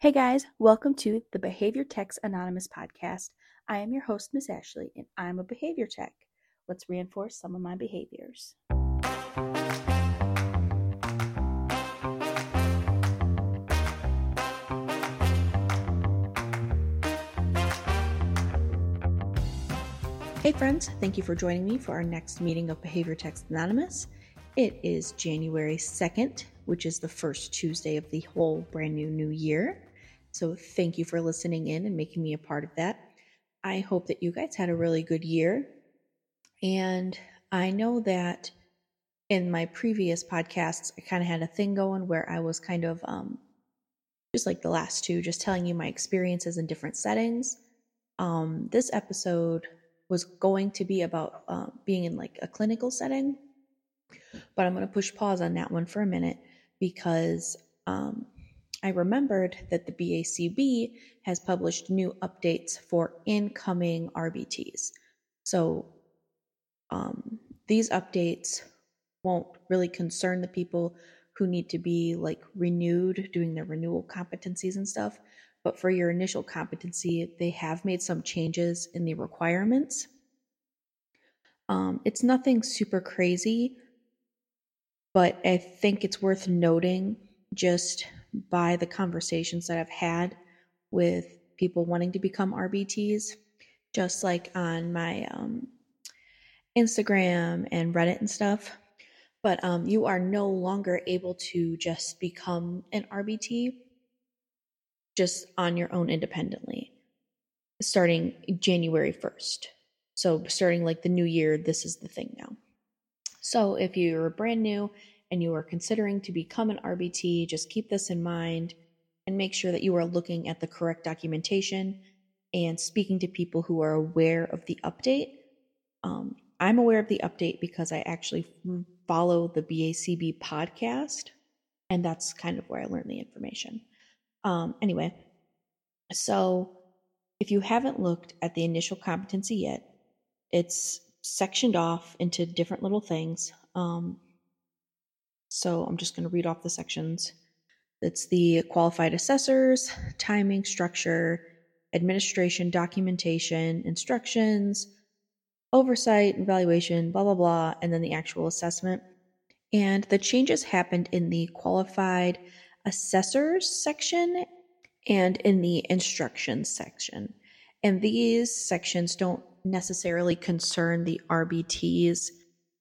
Hey guys, welcome to the Behavior Techs Anonymous podcast. I am your host, Miss Ashley, and I'm a behavior tech. Let's reinforce some of my behaviors. Hey friends, thank you for joining me for our next meeting of Behavior Techs Anonymous. It is January 2nd, which is the first Tuesday of the whole brand new new year. So thank you for listening in and making me a part of that. I hope that you guys had a really good year. And I know that in my previous podcasts, I kind of had a thing going where I was kind of um, just like the last two, just telling you my experiences in different settings. Um, this episode was going to be about uh, being in like a clinical setting, but I'm going to push pause on that one for a minute because um, I remembered that the BACB has published new updates for incoming RBTs. So um, these updates won't really concern the people who need to be like renewed doing their renewal competencies and stuff. But for your initial competency, they have made some changes in the requirements. Um, it's nothing super crazy, but I think it's worth noting just by the conversations that I've had with people wanting to become RBTs, just like on my um, Instagram and Reddit and stuff. But um, you are no longer able to just become an RBT just on your own independently starting January 1st. So, starting like the new year, this is the thing now. So, if you're brand new and you are considering to become an RBT, just keep this in mind and make sure that you are looking at the correct documentation and speaking to people who are aware of the update. Um, I'm aware of the update because I actually follow the BACB podcast, and that's kind of where I learned the information. Um, anyway, so if you haven't looked at the initial competency yet, it's sectioned off into different little things. Um, so I'm just going to read off the sections. It's the qualified assessors, timing, structure, administration, documentation, instructions, oversight, evaluation, blah, blah, blah, and then the actual assessment. And the changes happened in the qualified assessors section and in the instructions section. And these sections don't necessarily concern the RBTs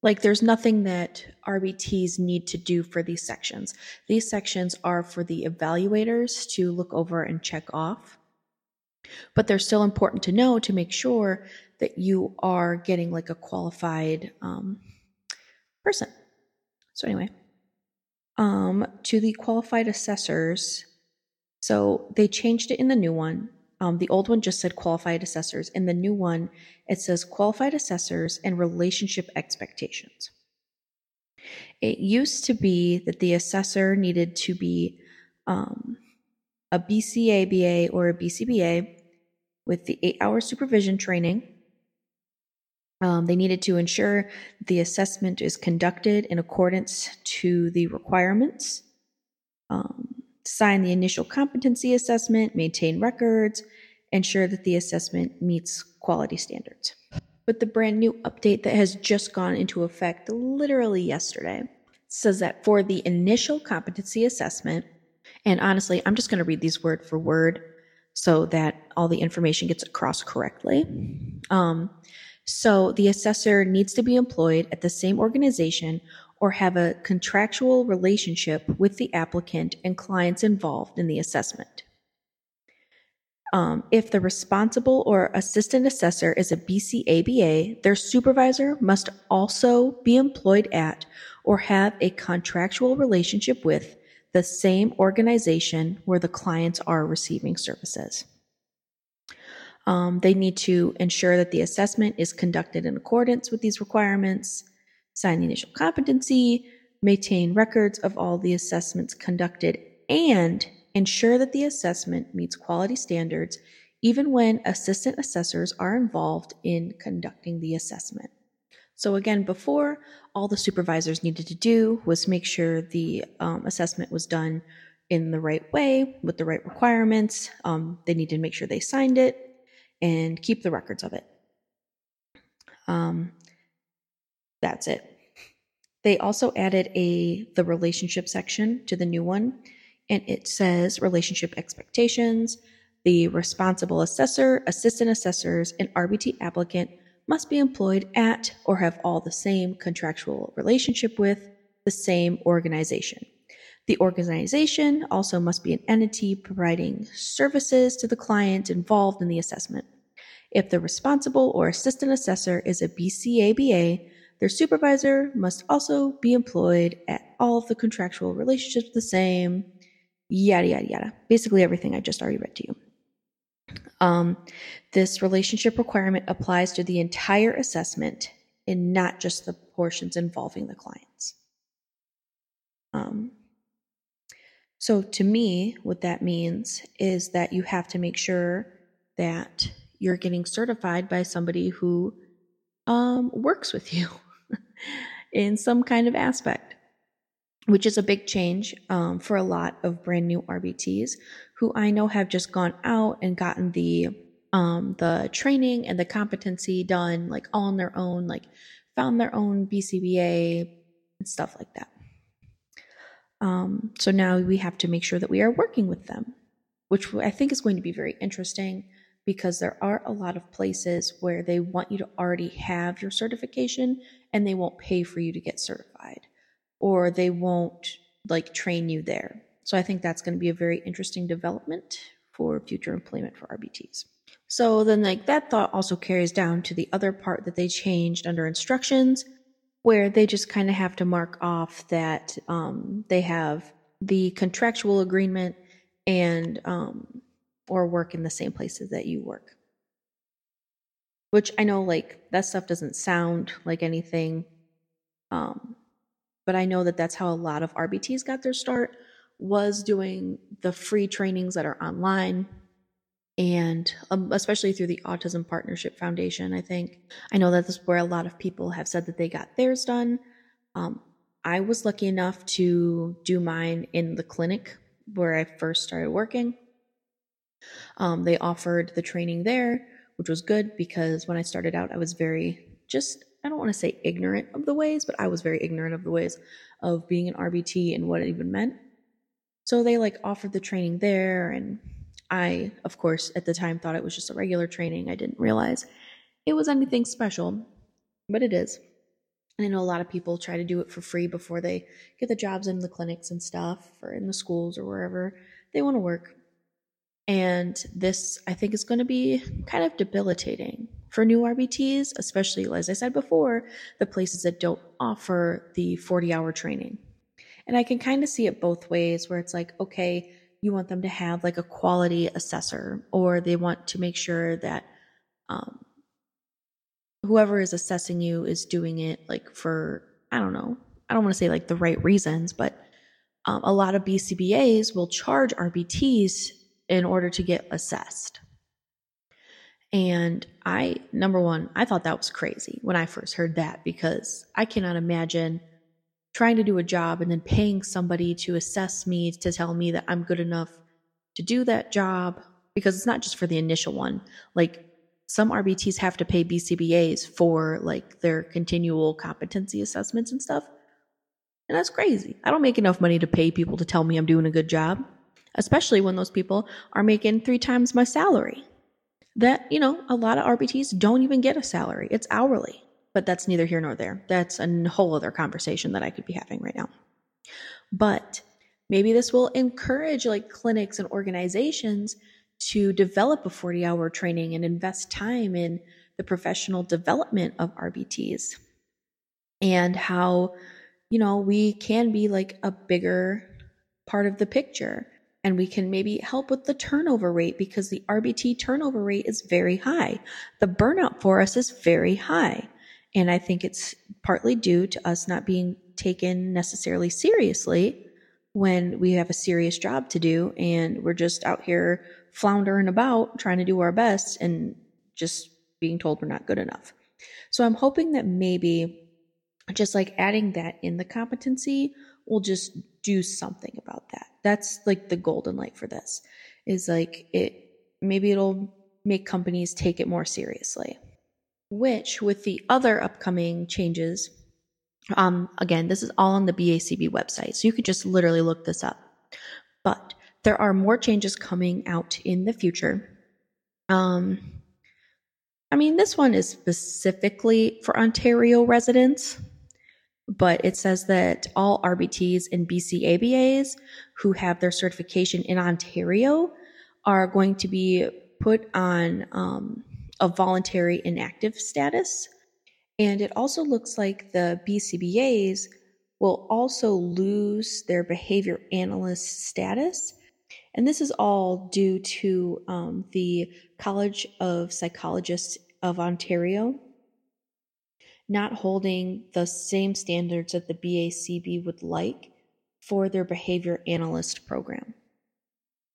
like there's nothing that RBTs need to do for these sections. These sections are for the evaluators to look over and check off. But they're still important to know to make sure that you are getting like a qualified um, person. So anyway, um, to the qualified assessors. So they changed it in the new one. Um, the old one just said qualified assessors. In the new one, it says qualified assessors and relationship expectations. It used to be that the assessor needed to be um, a BCABA or a BCBA with the eight hour supervision training. Um, they needed to ensure the assessment is conducted in accordance to the requirements. Um, sign the initial competency assessment, maintain records, ensure that the assessment meets quality standards. But the brand new update that has just gone into effect literally yesterday says that for the initial competency assessment, and honestly, I'm just going to read these word for word so that all the information gets across correctly. Um, so the assessor needs to be employed at the same organization or have a contractual relationship with the applicant and clients involved in the assessment. Um, if the responsible or assistant assessor is a BCABA, their supervisor must also be employed at or have a contractual relationship with the same organization where the clients are receiving services. Um, they need to ensure that the assessment is conducted in accordance with these requirements sign the initial competency, maintain records of all the assessments conducted, and ensure that the assessment meets quality standards even when assistant assessors are involved in conducting the assessment. So, again, before, all the supervisors needed to do was make sure the um, assessment was done in the right way with the right requirements. Um, they needed to make sure they signed it and keep the records of it. Um, that's it. They also added a the relationship section to the new one, and it says relationship expectations. The responsible assessor, assistant assessors, and RBT applicant must be employed at or have all the same contractual relationship with the same organization. The organization also must be an entity providing services to the client involved in the assessment. If the responsible or assistant assessor is a BCABA, their supervisor must also be employed at all of the contractual relationships the same, yada, yada, yada. Basically, everything I just already read to you. Um, this relationship requirement applies to the entire assessment and not just the portions involving the clients. Um, so, to me, what that means is that you have to make sure that you're getting certified by somebody who um, works with you in some kind of aspect, which is a big change um, for a lot of brand new RBTs who I know have just gone out and gotten the um, the training and the competency done like all on their own, like found their own BCBA and stuff like that. Um, so now we have to make sure that we are working with them, which I think is going to be very interesting because there are a lot of places where they want you to already have your certification and they won't pay for you to get certified or they won't like train you there. So I think that's going to be a very interesting development for future employment for RBTs. So then like that thought also carries down to the other part that they changed under instructions where they just kind of have to mark off that um, they have the contractual agreement and um, or work in the same places that you work. Which I know, like, that stuff doesn't sound like anything, um, but I know that that's how a lot of RBTs got their start was doing the free trainings that are online and um, especially through the autism partnership foundation i think. I know that this is where a lot of people have said that they got theirs done. Um, i was lucky enough to do mine in the clinic where i first started working um, they offered the training there, which was good because when I started out, I was very just, I don't want to say ignorant of the ways, but I was very ignorant of the ways of being an RBT and what it even meant. So they like offered the training there. And I, of course, at the time thought it was just a regular training. I didn't realize it was anything special, but it is. And I know a lot of people try to do it for free before they get the jobs in the clinics and stuff or in the schools or wherever they want to work. And this, I think, is going to be kind of debilitating for new RBTs, especially, as I said before, the places that don't offer the 40 hour training. And I can kind of see it both ways where it's like, okay, you want them to have like a quality assessor, or they want to make sure that um, whoever is assessing you is doing it like for, I don't know, I don't want to say like the right reasons, but um, a lot of BCBAs will charge RBTs in order to get assessed. And I, number one, I thought that was crazy when I first heard that because I cannot imagine trying to do a job and then paying somebody to assess me to tell me that I'm good enough to do that job because it's not just for the initial one. Like some RBTs have to pay BCBAs for like their continual competency assessments and stuff. And that's crazy. I don't make enough money to pay people to tell me I'm doing a good job especially when those people are making three times my salary. That, you know, a lot of RBTs don't even get a salary, it's hourly. But that's neither here nor there. That's a whole other conversation that I could be having right now. But maybe this will encourage like clinics and organizations to develop a 40 hour training and invest time in the professional development of RBTs and how, you know, we can be like a bigger part of the picture and we can maybe help with the turnover rate because the RBT turnover rate is very high. The burnout for us is very high. And I think it's partly due to us not being taken necessarily seriously when we have a serious job to do and we're just out here floundering about trying to do our best and just being told we're not good enough. So I'm hoping that maybe just like adding that in the competency will just do something about that. That's like the golden light for this is like it maybe it'll make companies take it more seriously. Which with the other upcoming changes um again, this is all on the BACB website. So you could just literally look this up. But there are more changes coming out in the future. Um I mean, this one is specifically for Ontario residents, but it says that all RBTs and BCABAs who have their certification in Ontario are going to be put on um, a voluntary inactive status. And it also looks like the BCBAs will also lose their behavior analyst status and this is all due to um, the College of Psychologists of Ontario not holding the same standards that the BACB would like for their behavior analyst program.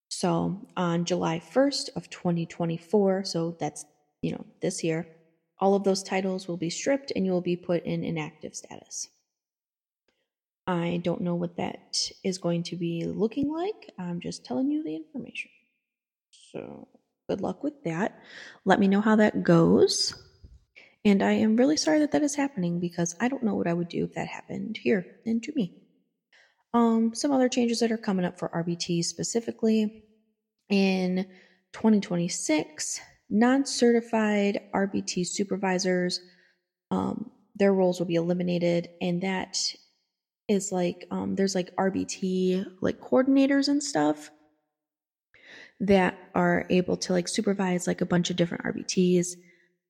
So on July 1st of 2024, so that's, you know, this year, all of those titles will be stripped and you will be put in inactive status. I don't know what that is going to be looking like. I'm just telling you the information. So, good luck with that. Let me know how that goes. And I am really sorry that that is happening because I don't know what I would do if that happened here and to me. Um, some other changes that are coming up for RBT specifically in 2026, non certified RBT supervisors, um, their roles will be eliminated, and that is like um, there's like RBT like coordinators and stuff that are able to like supervise like a bunch of different RBTs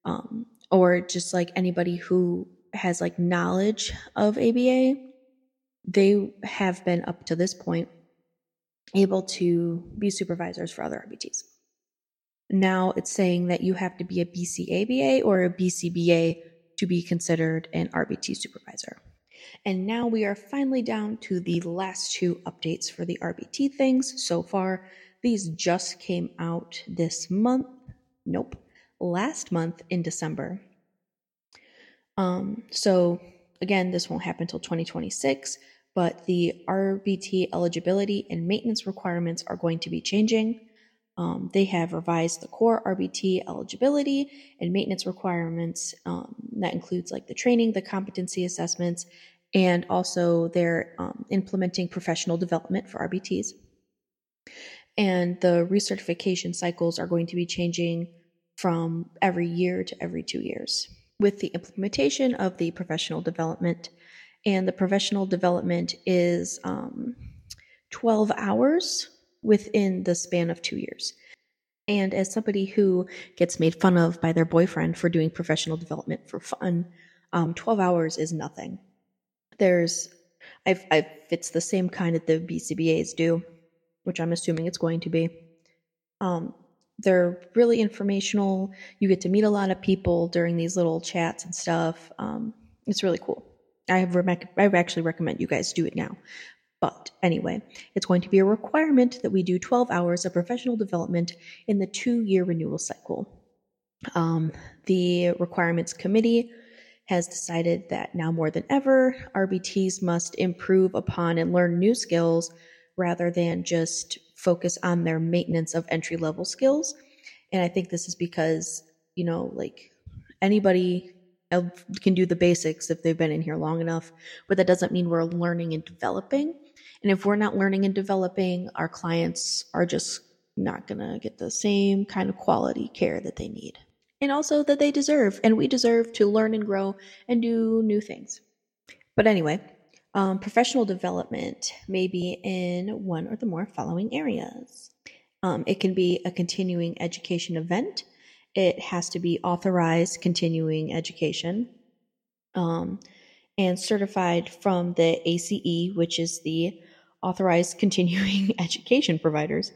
um, or just like anybody who has like knowledge of ABA they have been up to this point able to be supervisors for other RBTs. Now it's saying that you have to be a BCABA or a BCBA to be considered an RBT supervisor. And now we are finally down to the last two updates for the RBT things so far. These just came out this month. Nope, last month in December. Um, so again, this won't happen until 2026, but the RBT eligibility and maintenance requirements are going to be changing. Um, they have revised the core RBT eligibility and maintenance requirements. Um, that includes like the training, the competency assessments, and also they're um, implementing professional development for RBTs. And the recertification cycles are going to be changing from every year to every two years with the implementation of the professional development. And the professional development is um, 12 hours within the span of two years. And as somebody who gets made fun of by their boyfriend for doing professional development for fun, um, 12 hours is nothing. There's, I've, I've, it's the same kind that the BCBAs do, which I'm assuming it's going to be. Um, they're really informational. You get to meet a lot of people during these little chats and stuff. Um, it's really cool. I have re- I actually recommend you guys do it now. But anyway, it's going to be a requirement that we do 12 hours of professional development in the two year renewal cycle. Um, the requirements committee has decided that now more than ever, RBTs must improve upon and learn new skills rather than just focus on their maintenance of entry level skills. And I think this is because, you know, like anybody can do the basics if they've been in here long enough, but that doesn't mean we're learning and developing. And if we're not learning and developing, our clients are just not going to get the same kind of quality care that they need and also that they deserve, and we deserve to learn and grow and do new things. But anyway, um, professional development may be in one or the more following areas. Um, it can be a continuing education event. It has to be authorized continuing education um, and certified from the ACE, which is the authorized continuing education providers.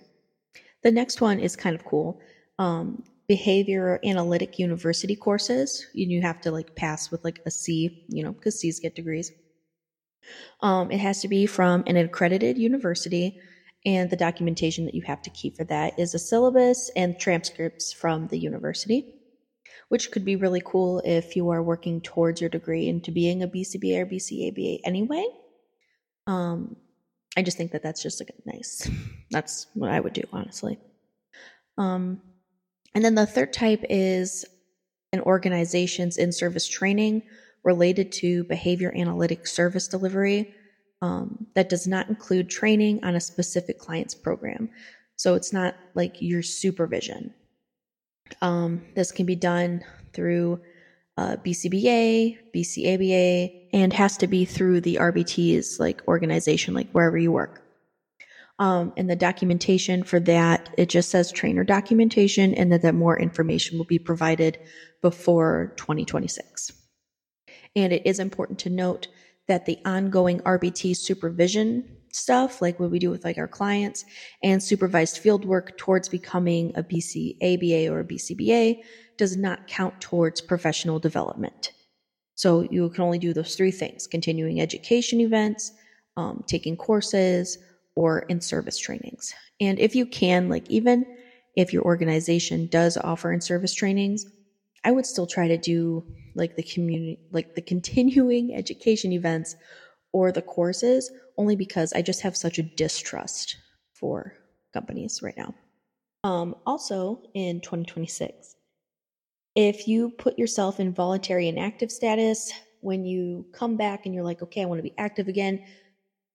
The next one is kind of cool. Um, behavior analytic university courses and you have to like pass with like a c you know because c's get degrees um, it has to be from an accredited university and the documentation that you have to keep for that is a syllabus and transcripts from the university which could be really cool if you are working towards your degree into being a bcba or bcaba anyway Um, I just think that that's just like nice. That's what I would do, honestly. Um, and then the third type is an organization's in service training related to behavior analytic service delivery um, that does not include training on a specific client's program. So it's not like your supervision. Um, this can be done through uh, BCBA, BCABA, and has to be through the RBT's like organization, like wherever you work. Um, and the documentation for that, it just says trainer documentation, and that, that more information will be provided before 2026. And it is important to note that the ongoing RBT supervision stuff, like what we do with like our clients, and supervised field work towards becoming a BCABA or a BCBA does not count towards professional development. So you can only do those three things continuing education events, um, taking courses, or in service trainings. And if you can, like even if your organization does offer in service trainings, I would still try to do like the community, like the continuing education events or the courses, only because I just have such a distrust for companies right now. Um, also, in 2026, if you put yourself in voluntary inactive status, when you come back and you're like, okay, I want to be active again,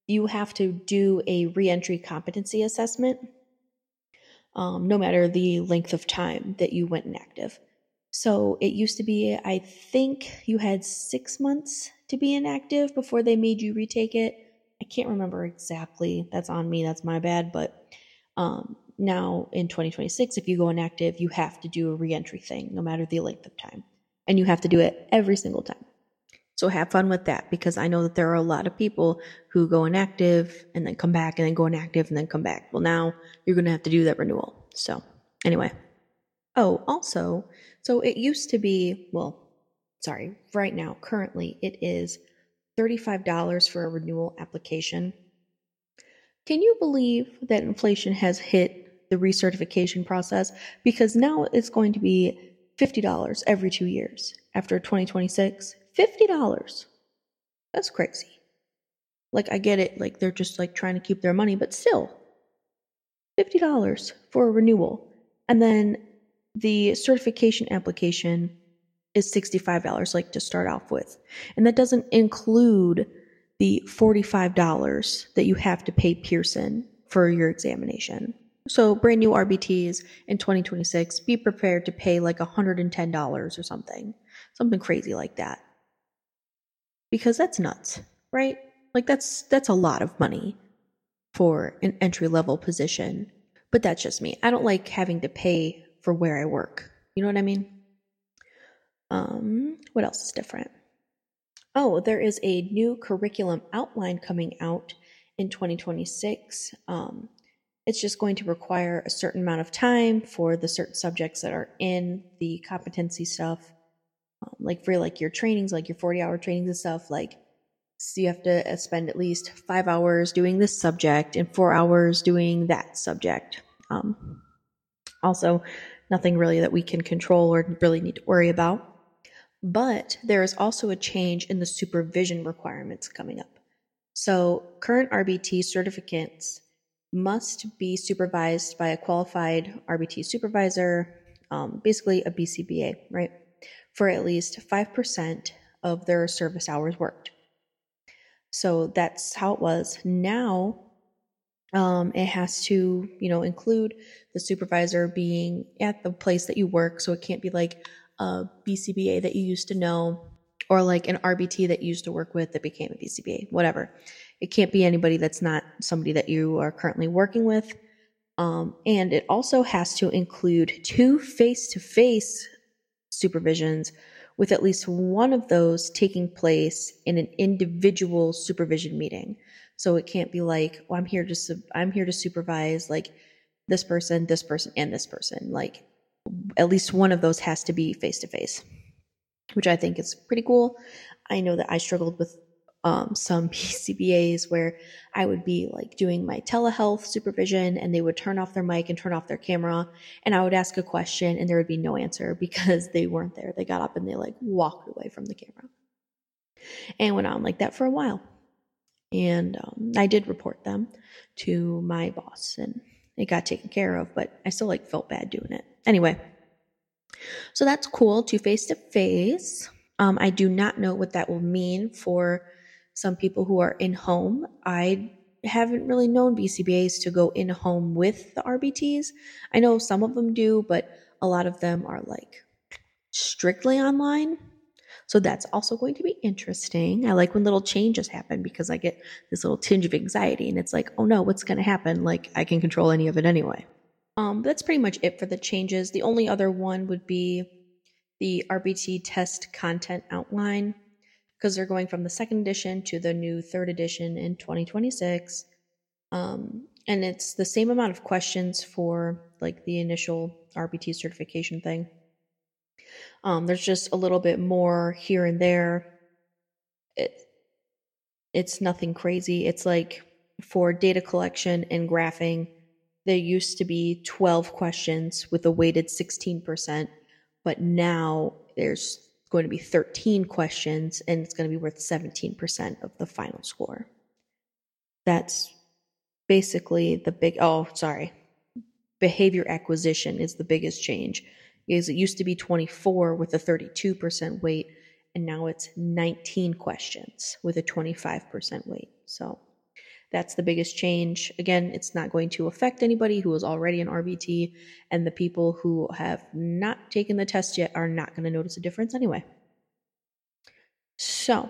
you have to do a reentry competency assessment, um, no matter the length of time that you went inactive. So it used to be, I think you had six months to be inactive before they made you retake it. I can't remember exactly. That's on me. That's my bad. But um, now in 2026, if you go inactive, you have to do a reentry thing, no matter the length of time. And you have to do it every single time. So have fun with that because I know that there are a lot of people who go inactive and then come back and then go inactive and then come back. Well, now you're going to have to do that renewal. So, anyway. Oh, also, so it used to be, well, sorry, right now, currently, it is $35 for a renewal application. Can you believe that inflation has hit the recertification process? Because now it's going to be $50 every two years after 2026. $50. That's crazy. Like, I get it. Like, they're just like trying to keep their money, but still, $50 for a renewal. And then the certification application is $65, like to start off with. And that doesn't include the $45 that you have to pay Pearson for your examination. So, brand new RBTs in 2026, be prepared to pay like $110 or something, something crazy like that. Because that's nuts, right? Like that's that's a lot of money for an entry level position. But that's just me. I don't like having to pay for where I work. You know what I mean? Um, what else is different? Oh, there is a new curriculum outline coming out in 2026. Um, it's just going to require a certain amount of time for the certain subjects that are in the competency stuff. Um, like for like your trainings, like your 40 hour trainings and stuff, like so you have to uh, spend at least five hours doing this subject and four hours doing that subject. Um, also, nothing really that we can control or really need to worry about. But there is also a change in the supervision requirements coming up. So, current RBT certificates must be supervised by a qualified RBT supervisor, um, basically a BCBA, right, for at least 5% of their service hours worked. So that's how it was. Now, um, it has to, you know, include the supervisor being at the place that you work. So it can't be like, a BCBA that you used to know or like an RBT that you used to work with that became a BCBA, whatever. It can't be anybody that's not somebody that you are currently working with. Um, and it also has to include two face to face supervisions with at least one of those taking place in an individual supervision meeting. So it can't be like, well, I'm here to I'm here to supervise like this person, this person, and this person. Like at least one of those has to be face to face, which I think is pretty cool. I know that I struggled with um, some BCBAs where I would be like doing my telehealth supervision and they would turn off their mic and turn off their camera and I would ask a question and there would be no answer because they weren't there. They got up and they like walked away from the camera and went on like that for a while. And um, I did report them to my boss and it got taken care of, but I still like felt bad doing it. Anyway, so that's cool to face to face. I do not know what that will mean for some people who are in home. I haven't really known BCBAs to go in home with the RBTs. I know some of them do, but a lot of them are like strictly online. So that's also going to be interesting. I like when little changes happen because I get this little tinge of anxiety and it's like, oh no, what's going to happen? Like I can control any of it anyway. Um, that's pretty much it for the changes. The only other one would be the RBT test content outline because they're going from the second edition to the new third edition in 2026. Um, and it's the same amount of questions for like the initial RBT certification thing. Um, there's just a little bit more here and there. It, it's nothing crazy. It's like for data collection and graphing, there used to be 12 questions with a weighted 16%, but now there's going to be 13 questions and it's going to be worth 17% of the final score. That's basically the big, oh, sorry. Behavior acquisition is the biggest change because it used to be 24 with a 32% weight and now it's 19 questions with a 25% weight. So that's the biggest change. Again, it's not going to affect anybody who is already an RBT, and the people who have not taken the test yet are not going to notice a difference anyway. So,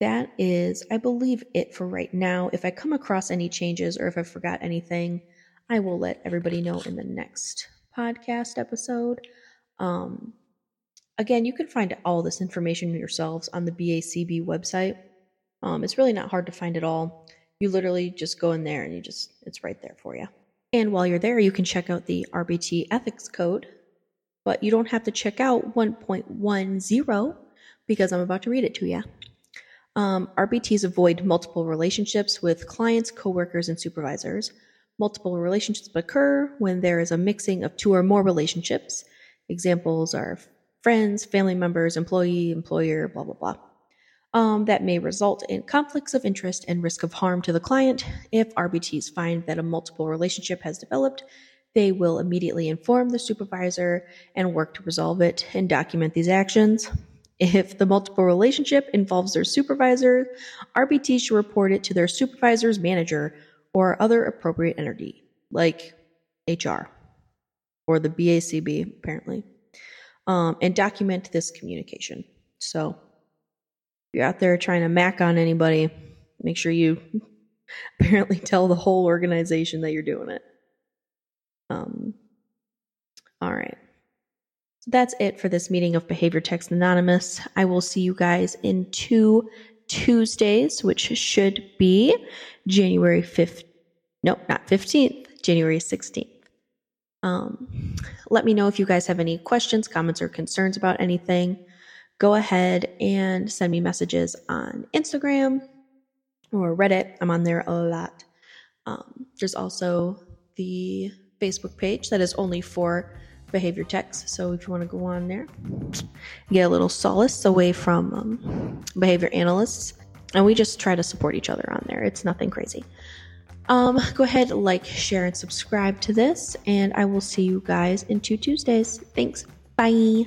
that is, I believe, it for right now. If I come across any changes or if I forgot anything, I will let everybody know in the next podcast episode. Um, again, you can find all this information yourselves on the BACB website. Um, it's really not hard to find it all. You literally just go in there and you just, it's right there for you. And while you're there, you can check out the RBT ethics code, but you don't have to check out 1.10 because I'm about to read it to you. Um, RBTs avoid multiple relationships with clients, coworkers, and supervisors. Multiple relationships occur when there is a mixing of two or more relationships. Examples are friends, family members, employee, employer, blah, blah, blah um, that may result in conflicts of interest and risk of harm to the client. If RBTs find that a multiple relationship has developed, they will immediately inform the supervisor and work to resolve it and document these actions. If the multiple relationship involves their supervisor, RBT should report it to their supervisor's manager or other appropriate entity, like HR or the BACB, apparently, um, and document this communication. So, if you're out there trying to mac on anybody, make sure you apparently tell the whole organization that you're doing it. Um, all right. So that's it for this meeting of Behavior Techs Anonymous. I will see you guys in two Tuesdays, which should be January 5th. No, not 15th, January 16th. Um, let me know if you guys have any questions, comments, or concerns about anything go ahead and send me messages on Instagram or Reddit. I'm on there a lot. Um, there's also the Facebook page that is only for behavior techs. So if you want to go on there, get a little solace away from um, behavior analysts. And we just try to support each other on there. It's nothing crazy. Um, go ahead, like, share, and subscribe to this. And I will see you guys in two Tuesdays. Thanks. Bye.